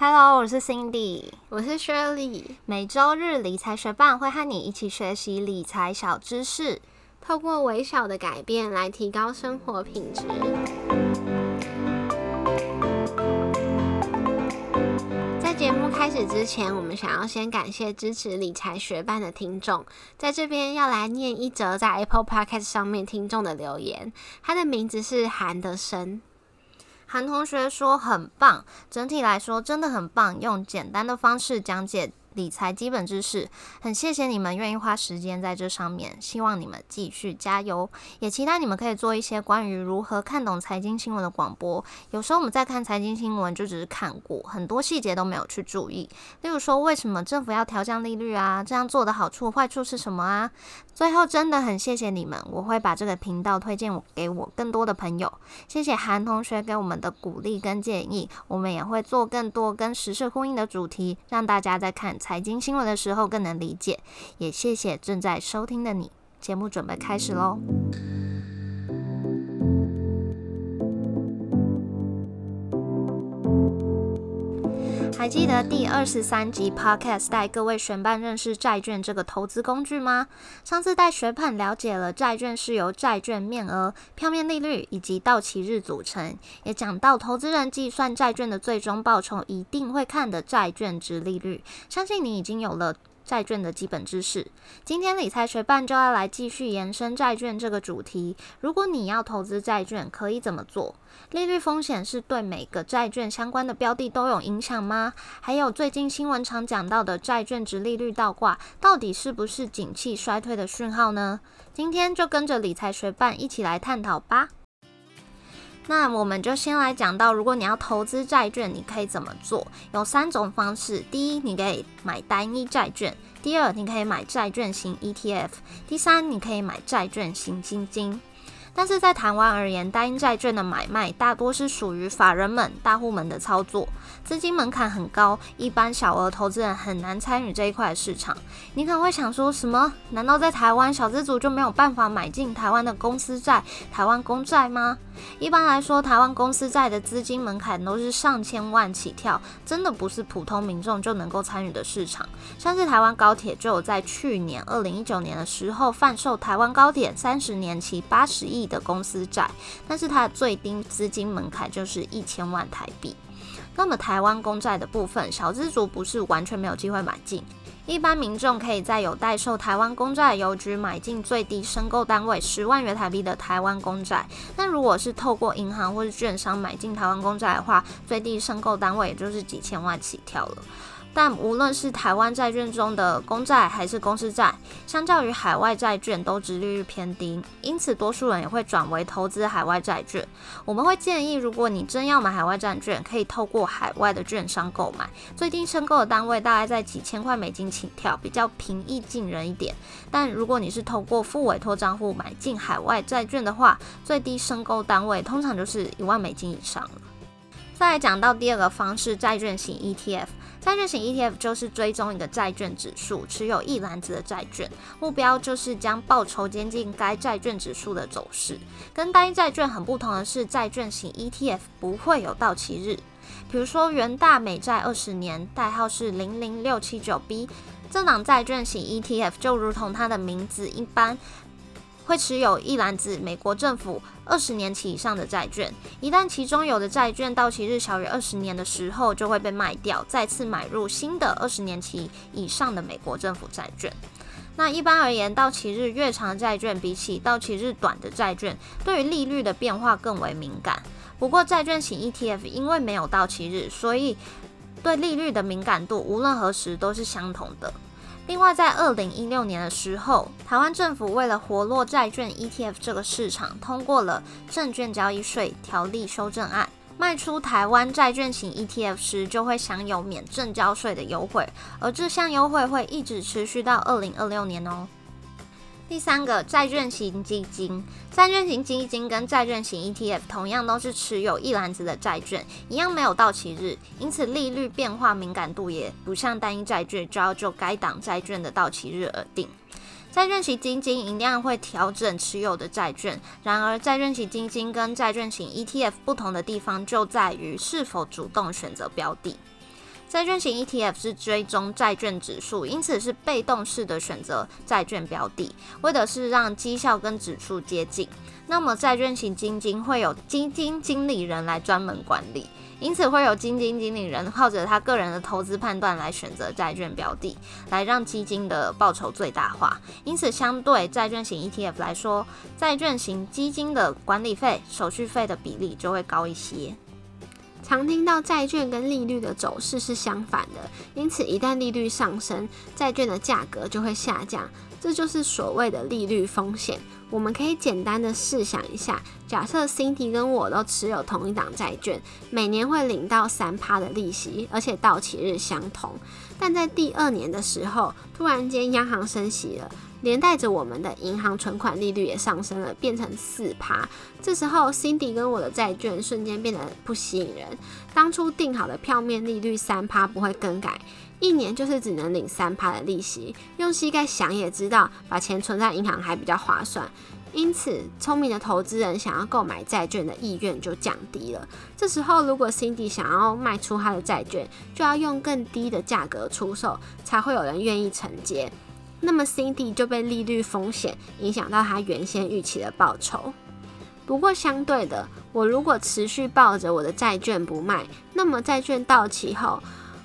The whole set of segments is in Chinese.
Hello，我是 Cindy，我是 Shirley。每周日理财学伴会和你一起学习理财小知识，透过微小的改变来提高生活品质。在节目开始之前，我们想要先感谢支持理财学伴的听众，在这边要来念一则在 Apple Podcast 上面听众的留言，他的名字是韩德生。韩同学说很棒，整体来说真的很棒，用简单的方式讲解。理财基本知识，很谢谢你们愿意花时间在这上面，希望你们继续加油，也期待你们可以做一些关于如何看懂财经新闻的广播。有时候我们在看财经新闻，就只是看过，很多细节都没有去注意。例如说，为什么政府要调降利率啊？这样做的好处、坏处是什么啊？最后，真的很谢谢你们，我会把这个频道推荐给我更多的朋友。谢谢韩同学给我们的鼓励跟建议，我们也会做更多跟时事呼应的主题，让大家在看。财经新闻的时候更能理解，也谢谢正在收听的你。节目准备开始喽！还记得第二十三集 Podcast 带各位学伴认识债券这个投资工具吗？上次带学伴了解了债券是由债券面额、票面利率以及到期日组成，也讲到投资人计算债券的最终报酬一定会看的债券值利率。相信你已经有了。债券的基本知识，今天理财学伴就要来继续延伸债券这个主题。如果你要投资债券，可以怎么做？利率风险是对每个债券相关的标的都有影响吗？还有最近新闻常讲到的债券值利率倒挂，到底是不是景气衰退的讯号呢？今天就跟着理财学伴一起来探讨吧。那我们就先来讲到，如果你要投资债券，你可以怎么做？有三种方式：第一，你可以买单一债券；第二，你可以买债券型 ETF；第三，你可以买债券型基金。但是在台湾而言，单一债券的买卖大多是属于法人们、大户们的操作，资金门槛很高，一般小额投资人很难参与这一块市场。你可能会想说什么？难道在台湾小资族就没有办法买进台湾的公司债、台湾公债吗？一般来说，台湾公司债的资金门槛都是上千万起跳，真的不是普通民众就能够参与的市场。像是台湾高铁就有在去年二零一九年的时候贩售台湾高铁三十年期八十亿。的公司债，但是它的最低资金门槛就是一千万台币。那么台湾公债的部分，小资族不是完全没有机会买进，一般民众可以在有代售台湾公债的邮局买进最低申购单位十万元台币的台湾公债。那如果是透过银行或是券商买进台湾公债的话，最低申购单位也就是几千万起跳了。但无论是台湾债券中的公债还是公司债，相较于海外债券都值利率偏低，因此多数人也会转为投资海外债券。我们会建议，如果你真要买海外债券，可以透过海外的券商购买，最低申购的单位大概在几千块美金起跳，比较平易近人一点。但如果你是透过副委托账户买进海外债券的话，最低申购单位通常就是一万美金以上了。再来讲到第二个方式，债券型 ETF。债券型 ETF 就是追踪一个债券指数，持有一篮子的债券，目标就是将报酬接近该债券指数的走势。跟单一债券很不同的是，债券型 ETF 不会有到期日。比如说元大美债二十年，代号是零零六七九 B，这档债券型 ETF 就如同它的名字一般。会持有一篮子美国政府二十年期以上的债券，一旦其中有的债券到期日小于二十年的时候，就会被卖掉，再次买入新的二十年期以上的美国政府债券。那一般而言，到期日越长的债券，比起到期日短的债券，对于利率的变化更为敏感。不过，债券型 ETF 因为没有到期日，所以对利率的敏感度无论何时都是相同的。另外，在二零一六年的时候，台湾政府为了活络债券 ETF 这个市场，通过了证券交易税条例修正案，卖出台湾债券型 ETF 时，就会享有免证交税的优惠，而这项优惠会一直持续到二零二六年哦。第三个债券型基金，债券型基金跟债券型 ETF 同样都是持有一篮子的债券，一样没有到期日，因此利率变化敏感度也不像单一债券就要就该档债券的到期日而定。债券型基金一样会调整持有的债券，然而债券型基金跟债券型 ETF 不同的地方就在于是否主动选择标的。债券型 ETF 是追踪债券指数，因此是被动式的选择债券标的，为的是让绩效跟指数接近。那么债券型基金会有基金经理人来专门管理，因此会有基金经理人靠着他个人的投资判断来选择债券标的，来让基金的报酬最大化。因此，相对债券型 ETF 来说，债券型基金的管理费、手续费的比例就会高一些。常听到债券跟利率的走势是相反的，因此一旦利率上升，债券的价格就会下降，这就是所谓的利率风险。我们可以简单的试想一下，假设 Cindy 跟我都持有同一档债券，每年会领到三趴的利息，而且到期日相同，但在第二年的时候，突然间央行升息了。连带着我们的银行存款利率也上升了，变成四趴。这时候，Cindy 跟我的债券瞬间变得不吸引人。当初定好的票面利率三趴不会更改，一年就是只能领三趴的利息。用膝盖想也知道，把钱存在银行还比较划算。因此，聪明的投资人想要购买债券的意愿就降低了。这时候，如果 Cindy 想要卖出他的债券，就要用更低的价格出售，才会有人愿意承接。那么 Cindy 就被利率风险影响到他原先预期的报酬。不过相对的，我如果持续抱着我的债券不卖，那么债券到期后，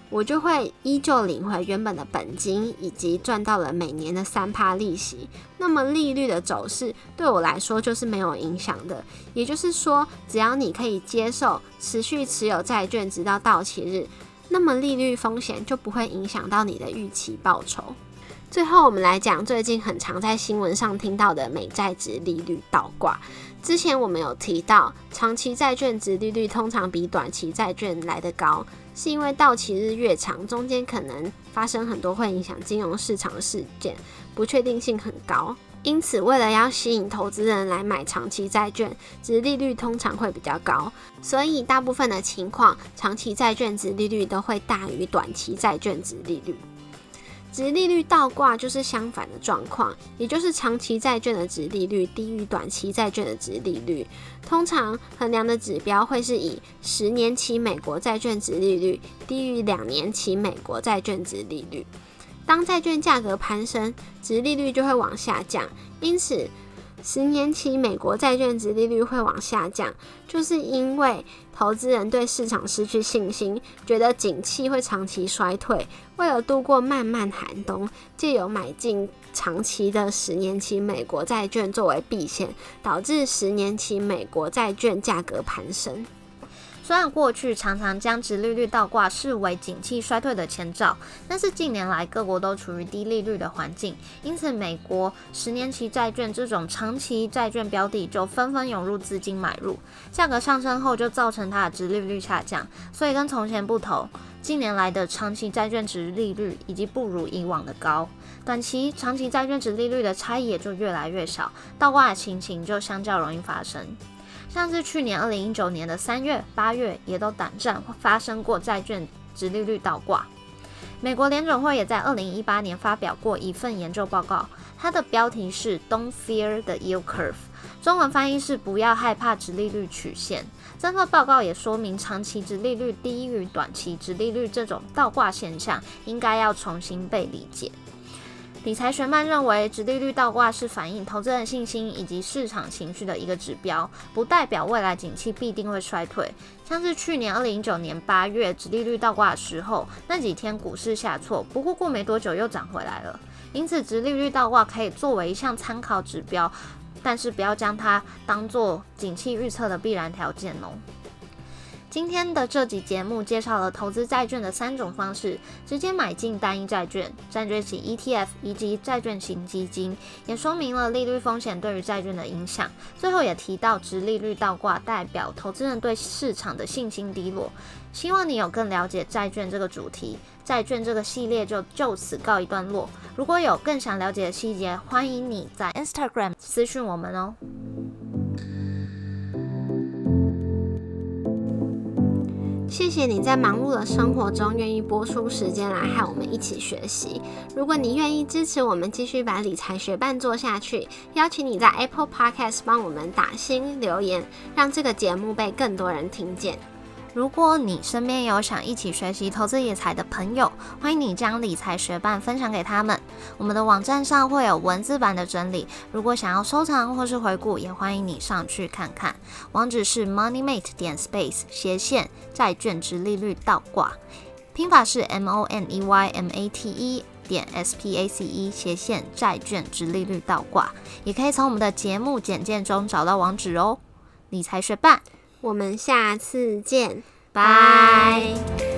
我就会依旧领回原本的本金，以及赚到了每年的三趴利息。那么利率的走势对我来说就是没有影响的。也就是说，只要你可以接受持续持有债券直到到期日，那么利率风险就不会影响到你的预期报酬。最后，我们来讲最近很常在新闻上听到的美债值利率倒挂。之前我们有提到，长期债券值利率通常比短期债券来得高，是因为到期日越长，中间可能发生很多会影响金融市场的事件，不确定性很高。因此，为了要吸引投资人来买长期债券，值利率通常会比较高。所以，大部分的情况，长期债券值利率都会大于短期债券值利率。值利率倒挂就是相反的状况，也就是长期债券的值利率低于短期债券的值利率。通常衡量的指标会是以十年期美国债券值利率低于两年期美国债券值利率。当债券价格攀升，值利率就会往下降。因此，十年期美国债券值利率会往下降，就是因为投资人对市场失去信心，觉得景气会长期衰退。为了度过漫漫寒冬，借由买进长期的十年期美国债券作为避险，导致十年期美国债券价格攀升。虽然过去常常将殖利率倒挂视为景气衰退的前兆，但是近年来各国都处于低利率的环境，因此美国十年期债券这种长期债券标的就纷纷涌入资金买入，价格上升后就造成它的殖利率下降。所以跟从前不同，近年来的长期债券值利率已经不如以往的高，短期长期债券值利率的差异也就越来越少，倒挂的情形就相较容易发生。像是去年二零一九年的三月、八月，也都短暂发生过债券直利率倒挂。美国联准会也在二零一八年发表过一份研究报告，它的标题是 "Don't Fear the Yield Curve"，中文翻译是不要害怕直利率曲线。这份报告也说明，长期直利率低于短期直利率这种倒挂现象，应该要重新被理解。理财学曼认为，直利率倒挂是反映投资人信心以及市场情绪的一个指标，不代表未来景气必定会衰退。像是去年二零一九年八月直利率倒挂的时候，那几天股市下挫，不过过没多久又涨回来了。因此，直利率倒挂可以作为一项参考指标，但是不要将它当做景气预测的必然条件哦。今天的这集节目介绍了投资债券的三种方式：直接买进单一债券、债券型 ETF 以及债券型基金，也说明了利率风险对于债券的影响。最后也提到，直利率倒挂代表投资人对市场的信心低落。希望你有更了解债券这个主题，债券这个系列就就此告一段落。如果有更想了解的细节，欢迎你在 Instagram 私讯我们哦。谢谢你在忙碌的生活中愿意播出时间来和我们一起学习。如果你愿意支持我们继续把理财学伴做下去，邀请你在 Apple Podcast 帮我们打新留言，让这个节目被更多人听见。如果你身边有想一起学习投资理财的朋友，欢迎你将理财学伴分享给他们。我们的网站上会有文字版的整理，如果想要收藏或是回顾，也欢迎你上去看看。网址是 moneymate 点 space 斜线债券值利率倒挂，拼法是 m o n e y m a t e 点 s p a c e 斜线债券值利率倒挂，也可以从我们的节目简介中找到网址哦。理财学伴。我们下次见，拜。